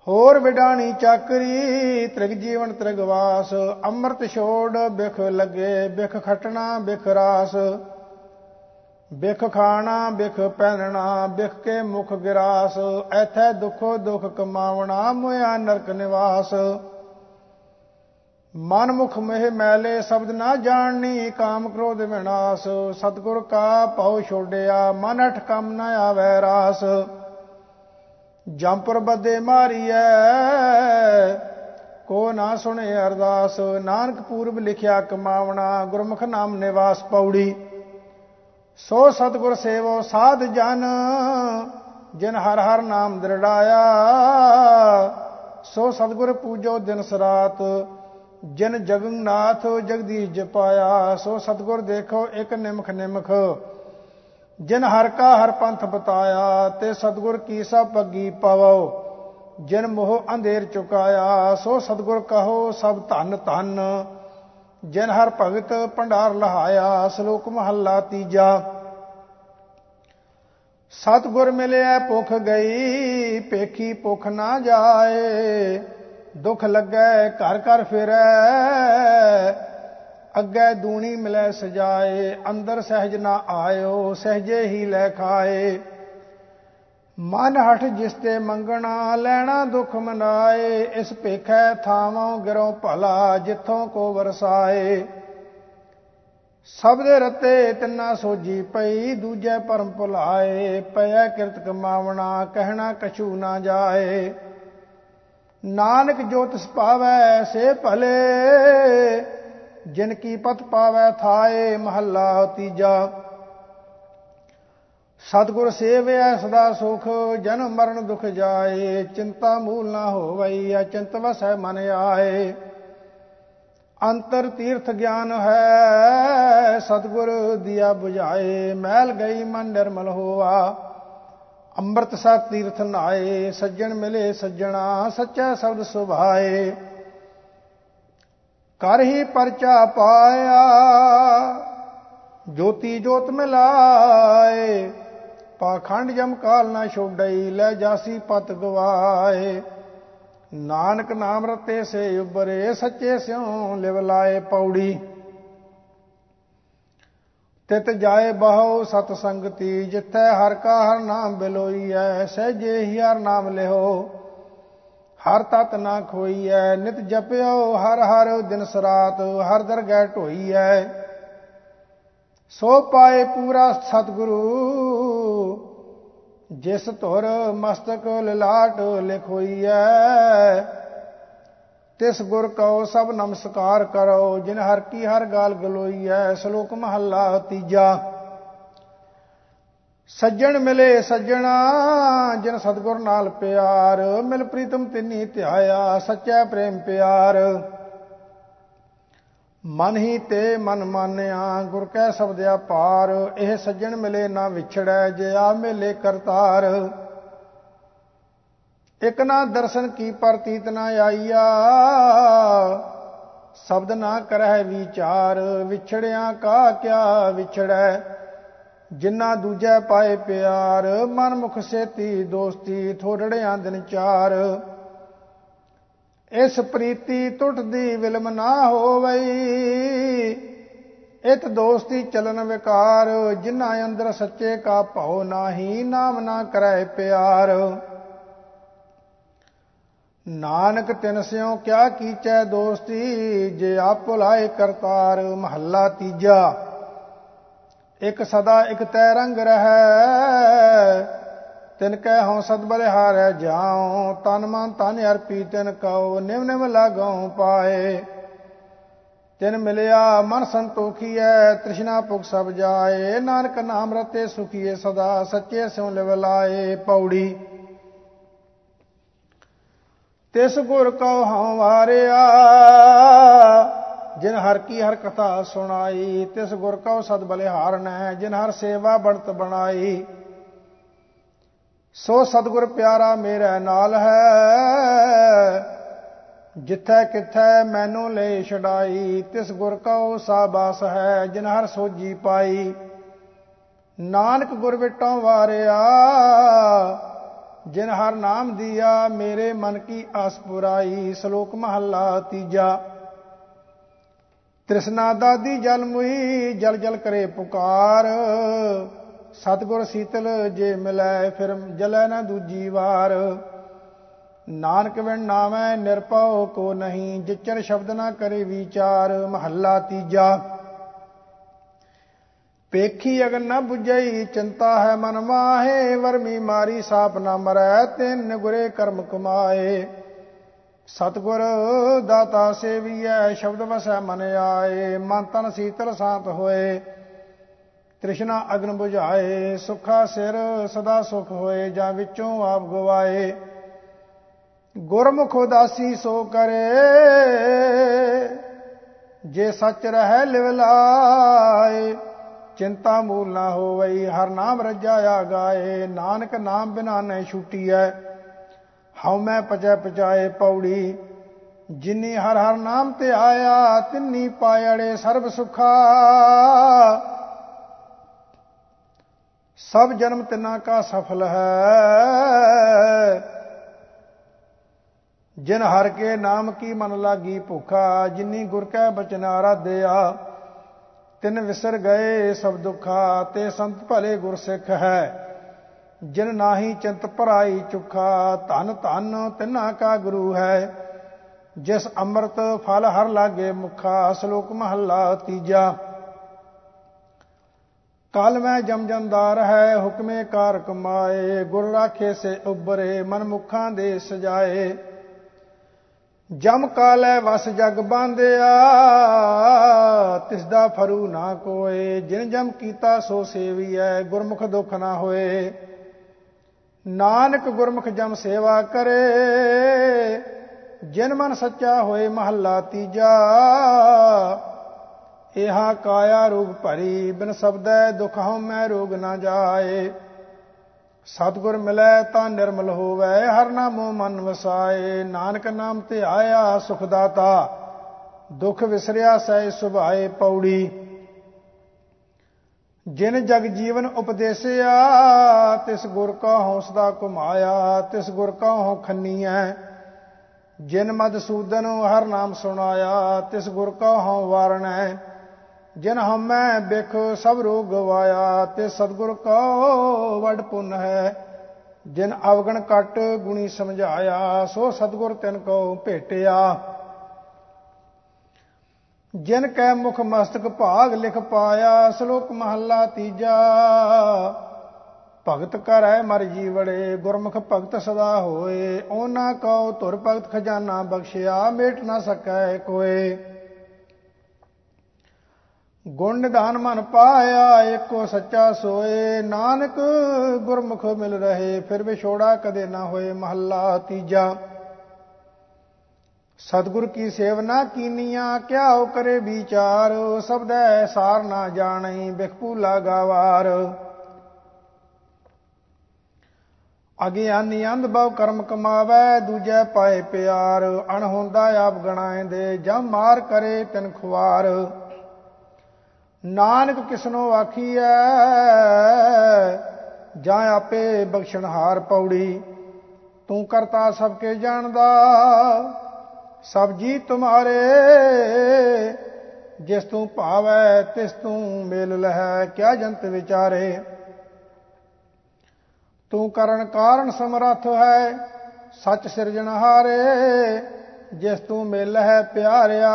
S1: ਹੋਰ ਵਿਡਾਣੀ ਚਾਕਰੀ, ਤ੍ਰਿਗ ਜੀਵਨ ਤ੍ਰਿਗਵਾਸ ਅੰਮ੍ਰਿਤ ਛੋੜ ਬਿਖ ਲਗੇ, ਬਿਖ ਖਟਣਾ ਬਿਖ ਰਾਸ। ਬਿਖ ਖਾਣਾ, ਬਿਖ ਪਹਿਨਣਾ, ਬਿਖ ਕੇ ਮੁਖ ਗਿਰਾਸ, ਐਥੈ ਦੁਖੋ ਦੁਖ ਕਮਾਵਣਾ ਮੋਇਆ ਨਰਕ ਨਿਵਾਸ। ਮਨ ਮੁਖ ਮਹਿ ਮੈਲੇ, ਸ਼ਬਦ ਨਾ ਜਾਣਨੀ, ਕਾਮ ਕ੍ਰੋਧ ਵਿਨਾਸ਼। ਸਤਗੁਰ ਕਾ ਪਉ ਛੋੜਿਆ ਮਨ ਅਠ ਕਮ ਨ ਆਵੈ ਰਾਸ। ਜੰਪਰ ਬੱਦੇ ਮਾਰੀਐ, ਕੋ ਨਾ ਸੁਣੇ ਅਰਦਾਸ। ਨਾਨਕ ਪੂਰਬ ਲਿਖਿਆ ਕਮਾਵਣਾ, ਗੁਰਮੁਖ ਨਾਮ ਨਿਵਾਸ ਪੌੜੀ। ਸੋ ਸਤਗੁਰ ਸੇਵੋ ਸਾਧ ਜਨ, ਜਿਨ ਹਰ ਹਰ ਨਾਮ ਦਰੜਾਇਆ। ਸੋ ਸਤਗੁਰ ਪੂਜੋ ਦਿਨ ਸਰਾਤ, ਜਿਨ ਜਗਨਨਾਥ ਜਗਦੀਸ਼ ਜਪਾਇਆ। ਸੋ ਸਤਗੁਰ ਦੇਖੋ ਇੱਕ ਨਿਮਖ ਨਿਮਖ, ਜਿਨ ਹਰ ਕਾ ਹਰ ਪੰਥ ਬਤਾਇਆ। ਤੇ ਸਤਗੁਰ ਕੀ ਸਭ ਪੱਗੀ ਪਵੋ, ਜਿਨ ਮੋਹ ਅੰਧੇਰ ਚੁਕਾਇਆ। ਸੋ ਸਤਗੁਰ ਕਹੋ ਸਭ ਧਨ ਧਨ ਜਿਨ ਹਰ ਭਗਤ ਭੰਡਾਰ ਲਹਾਇਆ, ਸ਼ਲੋਕ ਮਹੱਲਾ ਤੀਜਾ। ਸਤਗੁਰ ਮਿਲਿਆ, ਭੁਖ ਗਈ ਪੇਖੀ ਭੁਖ ਨਾ ਜਾਏ। ਦੁਖ ਲੱਗੈ, ਘਰ ਘਰ ਫਿਰੈ, ਅੱਗੇ ਦੂਣੀ ਮਿਲੈ ਸਜਾਏ। ਅੰਦਰ ਸਹਿਜ ਨਾ ਆਇਓ, ਸਹਜੇ ਹੀ ਲੈ ਖਾਏ। ਮਨ ਹਠ ਜਿਸ ਤੇ ਮੰਗਣਾ, ਲੈਣਾ ਦੁਖ ਮਨਾਏ, ਇਸ ਭੇਖੈ ਥਾਵਾਂ ਗਿਰੋਂ ਭਲਾ ਜਿੱਥੋਂ ਕੋ ਵਰਸਾਏ। ਸਭ ਦੇ ਰਤੇ ਤਿੰਨਾ ਸੋਜੀ ਪਈ, ਦੂਜੇ ਪਰਮ ਭੁਲਾਏ ਪਿਆ ਕਿਰਤ ਕਮਾਵਣਾ ਕਹਿਣਾ ਕਛੂ ਨਾ ਜਾਏ। ਨਾਨਕ ਜੋ ਤਿਸ ਪਾਵੈ, ਸੇ ਭਲੇ। ਜਿਨ ਕੀ ਪਤ ਪਾਵੈ ਥਾਏ, ਮਹੱਲਾ ਤੀਜਾ। ਸਤਗੁਰ ਸੇਵਿਆ ਸਦਾ ਸੁਖ ਜਨਮ ਮਰਨ ਦੁਖ ਜਾਏ, ਚਿੰਤਾ ਮੂਲ ਨਾ ਹੋਵਈ, ਅਚਿੰਤ ਵਸੈ ਮਨ ਆਏ। ਅੰਤਰ ਤੀਰਥ ਗਿਆਨ ਹੈ, ਸਤਗੁਰ ਦਿਆ 부ਝਾਏ ਮੈਲ ਗਈ ਮਨ ਨਿਰਮਲ ਹੋਆ। ਅੰਮ੍ਰਿਤ ਸਾ ਤੀਰਥ ਨਾਏ, ਸੱਜਣ ਮਿਲੇ ਸੱਜਣਾ, ਸੱਚਾ ਸ਼ਬਦ ਸੁਭਾਏ। ਕਰ ਹੀ ਪਰਚਾ ਪਾਇਆ, ਜੋਤੀ ਜੋਤ ਮਿਲਾਏ। ਪਾਖੰਡ ਜਮ ਕਾਲ ਨਾ ਛੋੜਈ, ਲੈ ਜਾਸੀ ਪਤ ਗਵਾਏ। ਨਾਨਕ ਨਾਮ ਰਤੇ ਸੇ ਉਬਰੇ ਸੱਚੇ ਸਿਉ ਲਿਵ ਲਾਏ ਪੌੜੀ। ਤਿਤ ਜਾਏ ਬਹੁ ਸਤ ਸੰਗਤੀ, ਜਿੱਥੈ ਹਰ ਕਾ ਹਰ ਨਾਮ ਬਿਲੋਈਐ ਸਹਿਜੇ ਹੀ ਹਰ ਨਾਮ ਲਿਓ ਹਰ ਤਤ ਨਾ ਖੋਈਐ, ਨਿਤ ਜਪਿਓ, ਹਰ ਹਰ ਦਿਨ ਸਰਾਤ, ਹਰ ਦਰਗਹਿ ਢੋਈਐ। ਸੋ ਪਾਏ ਪੂਰਾ ਸਤਿਗੁਰੂ ਜਿਸ ਧੁਰ ਮਸਤਕ ਲਲਾਟ ਲਿਖੋਈਐ, ਤਿਸ ਗੁਰ ਕਉ ਸਭ ਨਮਸਕਾਰ ਕਰੋ, ਜਿਨ ਹਰ ਕੀ ਹਰ ਗਾਲ ਗਲੋਈਐ, ਸ਼ਲੋਕ ਮਹੱਲਾ ਤੀਜਾ। ਸੱਜਣ ਮਿਲੇ ਸੱਜਣਾ, ਜਿਨ ਸਤਗੁਰ ਨਾਲ ਪਿਆਰ, ਮਿਲ ਪ੍ਰੀਤਮ ਤਿੰਨੀ ਧਿਆਇਆ, ਸੱਚਾ ਪ੍ਰੇਮ ਪਿਆਰ। ਮਨ ਹੀ ਤੇ ਮਨ ਮਾਨਿਆ, ਗੁਰ ਕੈ ਸਬਦਿਆ ਪਾਰ ਇਹ ਸੱਜਣ ਮਿਲੇ ਨਾ ਵਿਛੜੈ, ਜੇ ਆ ਮਿਲੇ ਕਰਤਾਰ। ਇਕ ਨਾ ਦਰਸ਼ਨ ਕੀ ਪ੍ਰਤੀਤ ਨਾ ਆਈਆ, ਸ਼ਬਦ ਨਾ ਕਰਹਿ ਵਿਚਾਰ, ਵਿਛੜਿਆ ਕਾ ਕਿਆ ਵਿਛੜੈ? ਜਿੰਨਾ ਦੂਜੈ ਪਾਏ ਪਿਆਰ ਮਨ ਮੁਖ ਸੇਤੀ ਦੋਸਤੀ, ਥੋੜੜਿਆਂ ਦਿਨ ਚਾਰ। ਇਸ ਪ੍ਰੀਤੀ ਟੁੱਟਦੀ ਵਿਲਮ ਨਾ ਹੋਵਈ। ਇਤ ਦੋਸਤੀ ਚਲਨ ਵਿਕਾਰ, ਜਿਨ੍ਹਾਂ ਅੰਦਰ ਸੱਚੇ ਕਾ ਭਉ ਨਾਹੀ, ਨਾਮ ਨਾ ਕਰੈ ਪਿਆਰ। ਨਾਨਕ ਤਿਨ ਸਿਓ ਕਿਆ ਕੀਚੈ ਦੋਸਤੀ, ਜੇ ਆਪ ਭੁਲਾਏ ਕਰਤਾਰ ਮਹੱਲਾ ਤੀਜਾ। ਇਕ ਸਦਾ ਇਕ ਤੈ ਰੰਗ ਰਹੈ ਤਿਨ ਕਹਿ ਹਉ ਸਦ ਬਲਿਹਾਰੈ, ਜਾਉ ਤਨ ਮਨ ਤਨ ਅਰਪੀ, ਤਿਨ ਕਉ ਨਿਮ ਨਿਮ ਲਾਗਉ ਪਾਏ। ਤਿਨ ਮਿਲਿਆ ਮਨ ਸੰਤੋਖੀਐ, ਤ੍ਰਿਸ਼ਨਾ ਭੁਖ ਸਭ ਜਾਏ। ਨਾਨਕ ਨਾਮ ਰਤੇ ਸੁਖੀਏ ਸਦਾ, ਸੱਚੇ ਸਿਉ ਲਿਵ ਲਾਏ ਪੌੜੀ। ਤਿਸ ਗੁਰ ਕਉ ਹਉ ਵਾਰਿਆ, ਜਿਨ ਹਰ ਕੀ ਹਰ ਕਥਾ ਸੁਣਾਈ, ਤਿਸ ਗੁਰ ਕਉ ਸਦ ਬਲਿਹਾਰਨੈ, ਜਿਨ ਹਰ ਸੇਵਾ ਬਣਤ ਬਣਾਈ। ਸੋ ਸਤਗੁਰ ਪਿਆਰਾ ਮੇਰੇ ਨਾਲ ਹੈ। ਜਿੱਥੈ ਕਿਥੈ ਮੈਨੂੰ ਲੈ ਛਡਾਈ, ਤਿਸ ਗੁਰ ਕਉ ਸਾਬਾਸ ਹੈ, ਜਿਨ ਹਰ ਸੋਜੀ ਪਾਈ। ਨਾਨਕ ਗੁਰ ਵਿਟੋਂ ਵਾਰਿਆ, ਜਿਨ ਹਰ ਨਾਮ ਦਿਆ, ਮੇਰੇ ਮਨ ਕੀ ਆਸ ਪੁਰਾਈ। ਸ਼ਲੋਕ ਮਹੱਲਾ ਤੀਜਾ। ਤ੍ਰਿਸ਼ਨਾ ਦਾਦੀ ਜਲ ਮੁਈ, ਜਲ ਜਲ ਕਰੇ ਪੁਕਾਰ। ਸਤਗੁਰ ਸੀਤਲ ਜੇ ਮਿਲੈ ਫਿਰ ਜਲੈ ਨਾ ਦੂਜੀ ਵਾਰ। ਨਾਨਕ ਵਿਣ ਨਾਮੈ ਨਿਰਪਉ ਕੋ ਨਹੀਂ, ਜਿਚਰ ਸ਼ਬਦ ਨਾ ਕਰੇ ਵਿਚਾਰ, ਮਹੱਲਾ ਤੀਜਾ। ਪੇਖੀ ਅਗਨ ਨ 부ਜਈ ਚਿੰਤਾ ਹੈ ਮਨ ਮਾਹੇ, ਵਰਮੀ ਮਾਰੀ ਸਾਪ ਨਾ ਮਰੈ, ਤਿੰਨ ਗੁਰੇ ਕਰਮ ਕਮਾਏ। ਸਤਗੁਰ ਦਾਤਾ ਸੇਵੀਐ, ਸ਼ਬਦ ਵਸੈ ਮਨ ਆਏ, ਮਨ ਤਨ ਸੀਤਲ ਸਾਤ ਹੋਏ। ਤ੍ਰਿਸ਼ਨਾ ਅਗਨ 부ਝਾਏ ਸੁਖਾ ਸਿਰ ਸਦਾ ਸੁਖ ਹੋਏ, ਜਾਂ ਵਿੱਚੋਂ ਆਪ ਗਵਾਏ। ਗੁਰਮੁਖ ਉਦਾਸੀ ਸੋ ਕਰੇ, ਜੇ ਸੱਚ ਰਹਿ ਲਿਵ ਲਾਏ, ਚਿੰਤਾ ਮੂਲ ਨਾ ਹੋਵਈ, ਹਰ ਨਾਮ ਰਜਾਇਆ ਗਾਏ। ਨਾਨਕ ਨਾਮ ਬਿਨਾ ਨਹੀਂ ਛੁੱਟੀਐ, ਹਉ ਮੈਂ ਪਜੈ ਪਜਾਏ ਪੌੜੀ। ਜਿਨੀ ਹਰ ਹਰ ਨਾਮ ਤੇ ਆਇਆ, ਤਿੰਨੀ ਪਾਇੜੇ ਸਰਬ ਸੁਖਾ। ਸਭ ਜਨਮ ਤਿਨਾ ਕਾ ਸਫਲ ਹੈ। ਜਿਨ ਹਰ ਕੇ ਨਾਮ ਕੀ ਮਨ ਲਾਗੀ ਭੁਖਾ, ਜਿਨੀ ਗੁਰ ਕੈ ਬਚਨ ਆਰਾਧਿਆ, ਤਿਨ ਵਿਸਰ ਗਏ ਸਭ ਦੁਖਾ, ਤੇ ਸੰਤ ਭਲੇ ਗੁਰ ਸਿੱਖ ਹੈ। ਜਿਨ ਨਾਹੀ ਚਿੰਤ ਭਰਾਈ ਚੁਖਾ, ਧਨ ਧਨ ਤਿਨਾ ਕਾ ਗੁਰੂ ਹੈ। ਜਿਸ ਅੰਮ੍ਰਿਤ ਫਲ ਹਰ ਲਾਗੇ ਮੁਖਾ, ਸ਼ਲੋਕ ਮਹੱਲਾ ਤੀਜਾ। ਕਲ ਮੈਂ ਜਮ ਜੰਦਾਰ ਹੈ, ਹੁਕਮੇ ਕਾਰ ਕਮਾਏ ਗੁਰ ਰਾਖੇ ਸੇ ਉਬਰੇ ਮਨ ਮੁਖਾਂ ਦੇ ਸਜਾਏ। ਜਮ ਕਾਲੈ ਵਸ ਜਗ ਬਾਂਧਿਆ, ਤਿਸ ਦਾ ਫਰੂ ਨਾ ਕੋਏ। ਜਿਨ ਜਮ ਕੀਤਾ ਸੋ ਸੇਵੀਐ, ਗੁਰਮੁਖ ਦੁਖ ਨਾ ਹੋਏ। ਨਾਨਕ ਗੁਰਮੁਖ ਜਮ ਸੇਵਾ ਕਰੇ, ਜਿਨ ਮਨ ਸੱਚਾ ਹੋਏ ਮਹੱਲਾ ਤੀਜਾ। ਇਹਾ ਕਾਇਆ ਰੂਪ ਭਰੀ, ਬਿਨ ਸਬਦੈ ਦੁਖ ਹਉ ਮੈਂ ਰੋਗ ਨਾ ਜਾਏ। ਸਤਗੁਰ ਮਿਲੈ ਤਾਂ ਨਿਰਮਲ ਹੋਵੇ, ਹਰ ਨਾਮੋ ਮਨ ਵਸਾਏ। ਨਾਨਕ ਨਾਮ ਤੇ ਆਇਆ ਸੁਖ ਦਾਤਾ ਦੁਖ ਵਿਸਰਿਆ ਸੈ ਸੁਭਾਏ ਪੌੜੀ। ਜਿਨ ਜਗ ਜੀਵਨ ਉਪਦੇਸਿਆ, ਤਿਸ ਗੁਰ ਕਾ ਹੌਸਦਾ ਕੁਮਾਇਆ ਤਿਸ ਗੁਰ ਕਾ ਹਉ ਖੰਨੀਐ। ਜਿਨ ਮਦਸੂਦਨ ਹਰ ਨਾਮ ਸੁਣਾਇਆ, ਤਿਸ ਗੁਰ ਕਾ ਹਉ ਵਾਰਣੈ। ਜਿਨ ਹਮੈ ਬਿਖ ਸਭ ਰੋਗ ਗਵਾਇਆ ਤੇ ਸਤਗੁਰ ਕੋ ਵਡ ਪੁੰਨ ਹੈ। ਜਿਨ ਅਵਗਣ ਕਟ ਗੁਣੀ ਸਮਝਾਇਆ, ਸੋ ਸਤਗੁਰ ਤਿਨ ਕੋ ਭੇਟਿਆ। ਜਿਨ ਕੈ ਮੁਖ ਮਸਤਕ ਭਾਗ ਲਿਖ ਪਾਇਆ, ਸ਼ਲੋਕ ਮਹੱਲਾ ਤੀਜਾ। ਭਗਤ ਕਰੈ ਮਰ ਜੀਵੜੇ, ਗੁਰਮੁਖ ਭਗਤ ਸਦਾ ਹੋਏ। ਉਹਨਾਂ ਕਉ ਧੁਰ ਭਗਤ ਖਜ਼ਾਨਾ ਬਖਸ਼ਿਆ, ਮੇਟ ਨਾ ਸਕੈ ਕੋਏ। ਗੁਣ ਨਿਧਾਨ ਮਨ ਪਾਇਆ, ਏਕੋ ਸੱਚਾ ਸੋਏ। ਨਾਨਕ ਗੁਰਮੁਖ ਮਿਲ ਰਹੇ, ਫਿਰ ਵਿਛੋੜਾ ਕਦੇ ਨਾ ਹੋਏ, ਮਹੱਲਾ ਤੀਜਾ। ਸਤਿਗੁਰ ਕੀ ਸੇਵਨਾ ਕੀਨੀਆਂ ਕਿਆ ਹੋ ਕਰੇ ਵਿਚਾਰ। ਸਬਦੈ ਸਾਰ ਨਾ ਜਾਣਈ ਬਿਖਪੂਲਾ ਗਾਵਾਰ। ਅਗਿਆਨੀ ਅੰਧ ਬਉ ਕਰਮ ਕਮਾਵੇ, ਦੂਜੇ ਪਾਏ ਪਿਆਰ। ਅਣ ਹੁੰਦਾ ਆਪ ਗਣਾਏ ਜਮ ਮਾਰ ਕਰੇ ਤਨ ਖੁਆਰ। ਨਾਨਕ ਕਿਸਨੋ ਆਖੀਐ, ਜਾਂ ਆਪੇ ਬਖਸ਼ਣਹਾਰ ਪੌੜੀ। ਤੂੰ ਕਰਤਾ ਸਭ ਕੇ ਜਾਣਦਾ, ਸਭ ਜੀ ਤੁਮਾਰੇ। ਜਿਸ ਤੂੰ ਭਾਵੈ, ਤਿਸ ਤੂੰ ਮੇਲ ਲਹਿ, ਕਿਆ ਜੰਤ ਵਿਚਾਰੇ। ਤੂੰ ਕਰਨ ਕਾਰਨ ਸਮਰੱਥ ਹੈ, ਸੱਚ ਸਿਰਜਣਹਾਰੇ ਜਿਸ ਤੂੰ ਮਿਲ ਹੈ ਪਿਆਰਿਆ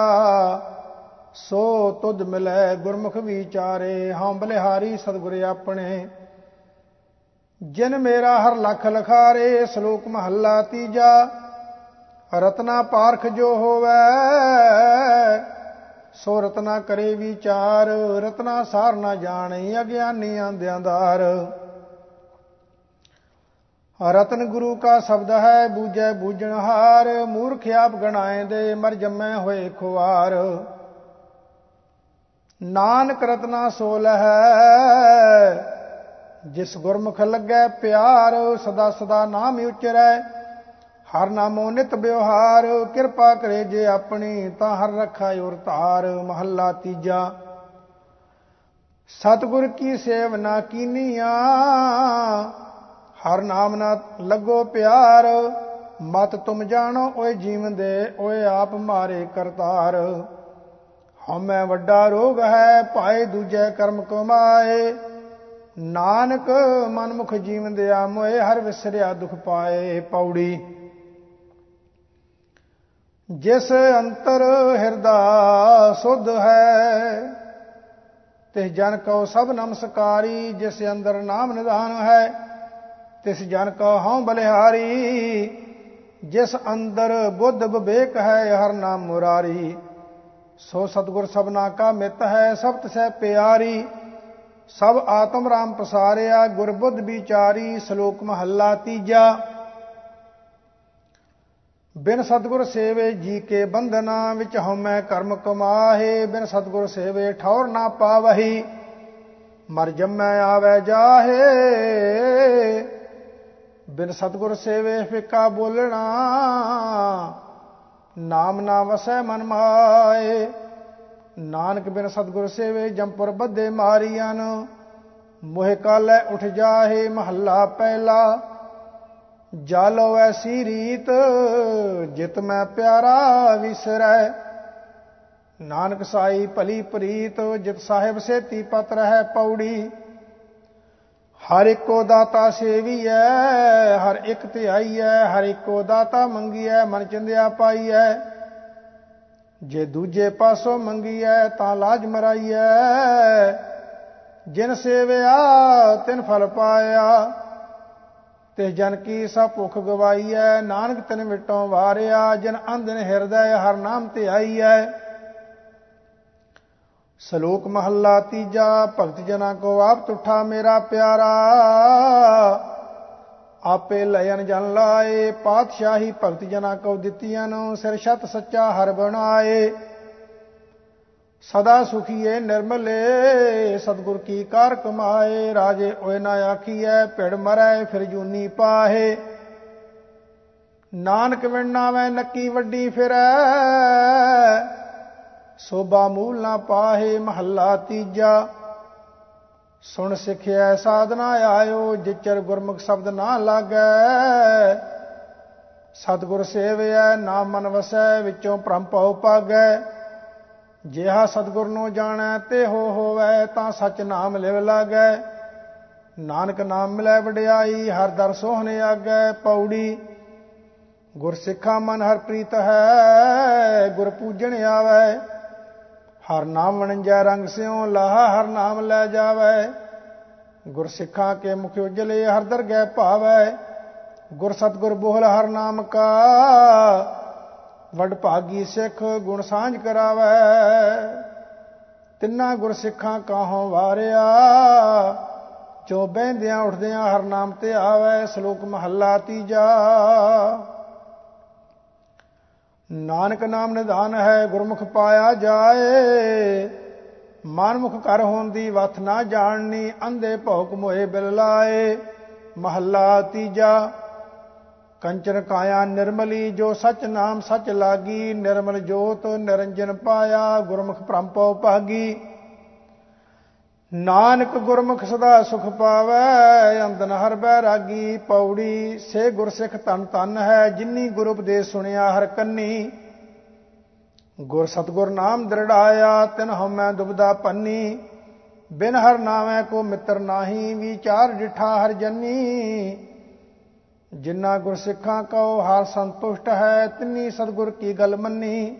S1: ਸੋ ਤੁਧ ਮਿਲੈ ਗੁਰਮੁਖ ਵਿਚਾਰੇ, ਹਉ ਬਲਿਹਾਰੀ ਸਤਿਗੁਰ ਆਪਣੇ। ਜਿਨ ਮੇਰਾ ਹਰ ਲਖ ਲਖਾਰੇ, ਸ਼ਲੋਕ ਮਹੱਲਾ ਤੀਜਾ, ਰਤਨਾ ਪਾਰਖ ਜੋ ਹੋਵੇ, ਸੋ ਰਤਨਾ ਕਰੇ ਵਿਚਾਰ, ਰਤਨਾ ਸਾਰ ਨਾ ਜਾਣੇ ਅਗਿਆਨੀ ਆਂਦਿਆਂਦਾਰ ਰਤਨ ਗੁਰੂ ਕਾ ਸ਼ਬਦ ਹੈ, ਬੂਝੈ ਬੂਝਣਹਾਰ, ਮੂਰਖ ਆਪ ਗਣਾਏ ਦੇ, ਮਰ ਜੰਮੇ ਹੋਏ ਖੁਆਰ। ਨਾਨਕ ਰਤਨਾ ਸੋਲ ਹੈ ਜਿਸ ਗੁਰਮੁਖ ਲੱਗੈ ਪਿਆਰ, ਸਦਾ ਸਦਾ ਨਾਮ ਉਚਰੈ ਹਰ ਨਾਮੋ ਨਿਤ ਬਿਵਹਾਰ ਕਿਰਪਾ ਕਰੇ ਜੇ ਆਪਣੀ, ਤਾਂ ਹਰ ਰੱਖਾ ਔਰ ਧਾਰ, ਮਹੱਲਾ ਤੀਜਾ। ਸਤਗੁਰ ਕੀ ਸੇਵਨਾ ਕੀਨੀਆਂ, ਹਰ ਨਾਮ ਨਾ ਲੱਗੋ ਪਿਆਰ। ਮਤ ਤੁਮ ਜਾਣੋ, ਓਏ ਜੀਵਨ ਦੇ, ਓਏ ਆਪ ਮਾਰੇ ਕਰਤਾਰ। ਹਮੈ ਵੱਡਾ ਰੋਗ ਹੈ, ਭਾਏ ਦੂਜੇ ਕਰਮ ਕਮਾਏ ਨਾਨਕ ਮਨਮੁਖ ਜੀਵਨ ਦਿਆ ਮੋਏ ਹਰ ਵਿਸਰਿਆ ਦੁਖ ਪਾਏ ਪੌੜੀ। ਜਿਸ ਅੰਤਰ ਹਿਰਦਾ ਸੁਧ ਹੈ ਤੇ ਜਨ ਕੋ ਸਭ ਨਮਸਕਾਰੀ, ਜਿਸ ਅੰਦਰ ਨਾਮ ਨਿਧਾਨ ਹੈ, ਤਿਸ ਜਨ ਕੋ ਹਉ ਬਲਿਹਾਰੀ। ਜਿਸ ਅੰਦਰ ਬੁੱਧ ਵਿਵੇਕ ਹੈ, ਹਰ ਨਾਮ ਮੁਰਾਰੀ। ਸੋ ਸਤਗੁਰ ਸਭਨਾ ਕਾ ਮਿੱਤ ਹੈ ਸਭ ਤਸੈ ਪਿਆਰੀ। ਸਭ ਆਤਮ ਰਾਮ ਪਸਾਰਿਆ ਗੁਰਬੁੱਧ ਵਿਚਾਰੀ, ਸ਼ਲੋਕ ਮਹੱਲਾ ਤੀਜਾ। ਬਿਨ ਸਤਗੁਰ ਸੇਵੇ ਜੀ ਕੇ ਬੰਧਨਾ, ਵਿੱਚ ਹਉਮੈ ਕਰਮ ਕਮਾਹੇ। ਬਿਨ ਸਤਗੁਰ ਸੇਵੇ ਠੌਰ ਨਾ ਪਾਵਹੀ, ਮਰ ਜੰਮੈ ਆਵੇ ਜਾਹੇ। ਬਿਨ ਸਤਗੁਰ ਸੇਵੇ ਫਿੱਕਾ ਬੋਲਣਾ ਨਾਮ ਨਾ ਵਸੈ ਮਨ ਮਾਏ। ਨਾਨਕ ਬਿਨ ਸਤਗੁਰ ਸੇਵੇ ਜੰਪੁਰ ਬੱਦੇ ਮਾਰੀਆਂ ਮੋਹਿ ਕਾਲੇ ਉਠ ਜਾਹੇ ਮਹੱਲਾ ਪਹਿਲਾ। ਜਾਲੋ ਐਸੀ ਰੀਤ, ਜਿਤ ਮੈਂ ਪਿਆਰਾ ਵਿਸਰੈ। ਨਾਨਕ ਸਾਈ ਭਲੀ ਪ੍ਰੀਤ, ਜਿਤ ਸਾਹਿਬ ਸੇਤੀ ਪਤ ਰਹਿ ਪੌੜੀ। ਹਰ ਇੱਕੋ ਦਾਤਾ ਸੇਵੀਐ, ਹਰ ਇੱਕ ਧਿਆਈਐ ਹਰ ਇੱਕੋ ਦਾਤਾ ਮੰਗੀਐ, ਮਨ ਚਿੰਦਿਆ ਪਾਈਐ। ਜੇ ਦੂਜੇ ਪਾਸੋਂ ਮੰਗੀਐ ਤਾਂ ਲਾਜ ਮਰਾਈਐ। ਜਿਨ ਸੇਵਿਆ, ਤਿਨ ਫਲ ਪਾਇਆ। ਤੇ ਜਨ ਕੀ ਸਭ ਭੁਖ ਗਵਾਈਐ, ਨਾਨਕ ਤਨ ਮਿਟੋਂ ਵਾਰਿਆ। ਜਿਨ ਅੰਧਨ ਹਿਰਦੈ, ਹਰ ਨਾਮ ਧਿਆਈਐ ਸ਼ਲੋਕ ਮਹੱਲਾ ਤੀਜਾ, ਭਗਤ ਜਨਾ ਕੋ ਆਪ ਤੁਠਾ ਮੇਰਾ ਪਿਆਰਾ। ਆਪੇ ਲයਨ ਜਨ ਲਾਏ, ਪਾਤਸ਼ਾਹੀ ਭਗਤ ਜਨਾ ਕੋ ਦਿੱਤੀਆਂ ਨੂੰ ਸਿਰ ਛਤ ਸੱਚਾ ਹਰ ਬਣਾਏ। ਸਦਾ ਸੁਖੀਏ ਨਿਰਮਲੇ, ਸਤਗੁਰ ਕੀ ਕਾਰ ਕਮਾਏ, ਰਾਜੇ ਓਏ ਨਾ ਆਖੀਐ, ਭਿੜ ਮਰੈ ਫਿਰ ਜੂਨੀ ਪਾਹੇ। ਨਾਨਕ ਵਿਣਨਾ ਨੱਕੀ ਵੱਡੀ ਫਿਰੈ ਸੋਭਾ ਮੂਲ ਨਾ ਪਾਹੇ ਮਹੱਲਾ ਤੀਜਾ। ਸੁਣ ਸਿਖਿਆ ਸਾਧਨਾ ਆਇਓ, ਜਿਚਰ ਗੁਰਮੁਖ ਸ਼ਬਦ ਨਾ ਲਾਗੈ। ਸਤਗੁਰ ਸੇਵਿਆ ਨਾਮ ਮਨ ਵਸੈ, ਵਿੱਚੋਂ ਭ੍ਰਮ ਪਉ ਪਾਗੈ ਜਿਹਾ ਸਤਗੁਰ ਨੂੰ ਜਾਣੈ ਤੇ ਹੋ ਹੋਵੇ, ਤਾਂ ਸਚ ਨਾਮ ਲਿਵ ਲਾਗੈ। ਨਾਨਕ ਨਾਮ ਮਿਲੈ ਵਡਿਆਈ, ਹਰ ਦਰ ਸੋਹਣੇ ਆਗੈ ਪੌੜੀ। ਗੁਰ ਸਿੱਖਾ ਮਨ ਹਰ ਪ੍ਰੀਤ ਹੈ, ਗੁਰ ਪੂਜਣ ਆਵੈ। ਹਰ ਨਾਮ ਵਣਜੈ ਰੰਗ ਸਿਉ, ਲਾਹਾ ਹਰ ਨਾਮ ਲੈ ਜਾਵੈ। ਗੁਰ ਸਿੱਖਾਂ ਕੇ ਮੁਖ ਉਜਲੇ ਹਰ ਦਰਗਹਿ ਭਾਵੈ। ਗੁਰ ਸਤਗੁਰ ਬੋਹਲ ਹਰ ਨਾਮ ਕਾ। ਵਡ ਭਾਗੀ ਸਿੱਖ ਗੁਣ ਸਾਂਝ ਕਰਾਵੈ। ਤਿੰਨਾ ਗੁਰ ਸਿੱਖਾਂ ਕਾਹੋਂ ਵਾਰਿਆ। ਜੋ ਬਹਿੰਦਿਆਂ ਉੱਠਦਿਆਂ ਹਰ ਨਾਮ ਤੇ ਆਵੇ ਸ਼ਲੋਕ ਮਹੱਲਾ ਤੀਜਾ। ਨਾਨਕ ਨਾਮ ਨਿਧਾਨ ਹੈ, ਗੁਰਮੁਖ ਪਾਇਆ ਜਾਏ। ਮਨਮੁਖ ਕਰ ਹੋਣ ਦੀ ਵਥ ਨਾ ਜਾਣਨੀ, ਅੰਧੇ ਭੌਕ ਮੋਏ ਬਿਲ ਲਾਏ। ਮਹੱਲਾ ਤੀਜਾ, ਕੰਚਨ ਕਾਇਆ ਨਿਰਮਲੀ, ਜੋ ਸਚ ਨਾਮ ਸਚ ਲਾਗੀ, ਨਿਰਮਲ ਜੋਤ ਨਿਰੰਜਨ ਪਾਇਆ, ਗੁਰਮੁਖ ਪ੍ਰੰਪੋ ਭਾਗੀ। ਨਾਨਕ ਗੁਰਮੁਖ ਸਦਾ ਸੁਖ ਪਾਵੈ ਅੰਦਨ ਹਰ ਬੈ ਰਾਗੀ ਪੌੜੀ, ਸੇ ਗੁਰਸਿੱਖ ਤਨ ਤਨ ਹੈ, ਜਿਨੀ ਗੁਰ ਉਪਦੇਸ਼ ਸੁਣਿਆ ਹਰ ਕੰਨੀ। ਗੁਰ ਸਤਗੁਰ ਨਾਮ ਦਰੜਾਇਆ, ਤਿਨ ਹਮੈ ਦੁਬਦਾ ਪੰਨੀ। ਬਿਨ ਹਰ ਨਾਮੈ ਕੋ ਮਿੱਤਰ ਨਾਹੀ, ਵਿਚਾਰ ਡਿਠਾ ਹਰ ਜੰਨੀ। ਜਿਨ੍ਹਾਂ ਗੁਰਸਿੱਖਾਂ ਕਉ ਹਰ ਸੰਤੁਸ਼ਟ ਹੈ, ਤਿੰਨੀ ਸਤਗੁਰ ਕੀ ਗੱਲ ਮੰਨੀ।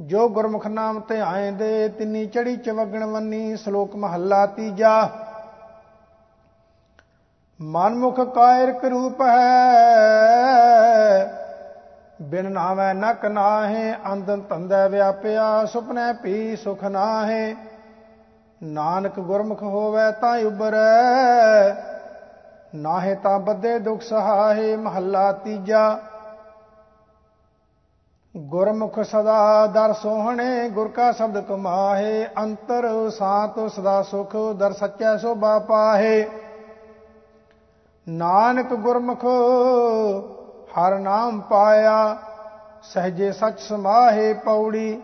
S1: ਜੋ ਗੁਰਮੁਖ ਨਾਮ ਤੇ ਆਏਂਦੇ, ਤਿੰਨੀ ਚੜੀ ਚਵਗਣ ਵੰਨੀ ਸ਼ਲੋਕ ਮਹੱਲਾ ਤੀਜਾ। ਮਨਮੁਖ ਕਾਇਰਕ ਰੂਪ ਹੈ, ਬਿਨ ਨਾਮੈ ਨਕ ਨਾਹੇ ਅੰਦਨ ਤੰਦੈ ਵਿਆਪਿਆ, ਸੁਪਨੇ ਪੀ ਸੁਖ ਨਾਹੇ। ਨਾਨਕ ਗੁਰਮੁਖ ਹੋਵੇ ਤਾਂ ਉਬਰੈ, ਨਾਹੇ ਤਾਂ ਬੱਦੇ ਦੁਖ ਸਹਾਏ ਮਹੱਲਾ ਤੀਜਾ। ਗੁਰਮੁਖ ਸਦਾ ਦਰ ਸੋਹਣੇ, ਗੁਰ ਕਾ ਸ਼ਬਦ ਕਮਾਹੇ, ਅੰਤਰ ਸਾਤ ਸਦਾ ਸੁਖ, ਦਰ ਸੱਚੈ ਸੋਭਾ ਪਾਹੇ। ਨਾਨਕ ਗੁਰਮੁਖ, ਹਰ ਨਾਮ ਪਾਇਆ, ਸਹਜੇ ਸਚ ਸਮਾਹੇ ਪੌੜੀ।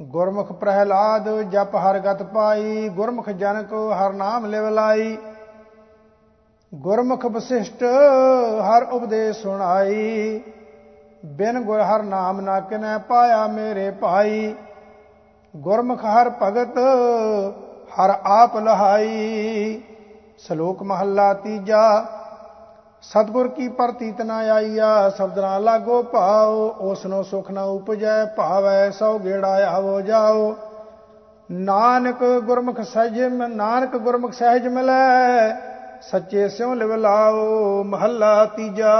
S1: ਗੁਰਮੁਖ ਪ੍ਰਹਿਲਾਦ, ਜਪ ਹਰ ਗਤ ਪਾਈ, ਗੁਰਮੁਖ ਜਨ ਕੋ ਹਰ ਨਾਮ ਲਿਵ ਲਾਈ। ਗੁਰਮੁਖ ਵਸਿਸ਼ਟ, ਹਰ ਉਪਦੇਸ਼ ਸੁਣਾਈ। ਬਿਨ ਗੁਰ ਹਰ ਨਾਮ ਨਾ ਕਿਨੈ ਪਾਇਆ ਮੇਰੇ ਭਾਈ। ਗੁਰਮੁਖ ਹਰ ਭਗਤ ਹਰ ਆਪ ਲਹਾਈ। ਸ਼ਲੋਕ ਮਹੱਲਾ ਤੀਜਾ। ਸਤਗੁਰ ਕੀ ਪ੍ਰਤੀਤ ਨਾ ਆਈਆ ਸਬਦਨਾ ਲਾਗੋ ਭਾਉ ਉਸਨੋ ਸੁਖ ਨਾ ਉਪਜੈ, ਭਾਵੈ ਸੋ ਗੇੜਾ ਆਵੋ ਜਾਓ। ਨਾਨਕ ਗੁਰਮੁਖ ਸਹਿਜ ਨਾਨਕ ਗੁਰਮੁਖ ਸਹਿਜ ਮਿਲੈ, ਸੱਚੇ ਸਿਉ ਲਿਵ ਲਾਓ, ਮਹੱਲਾ ਤੀਜਾ।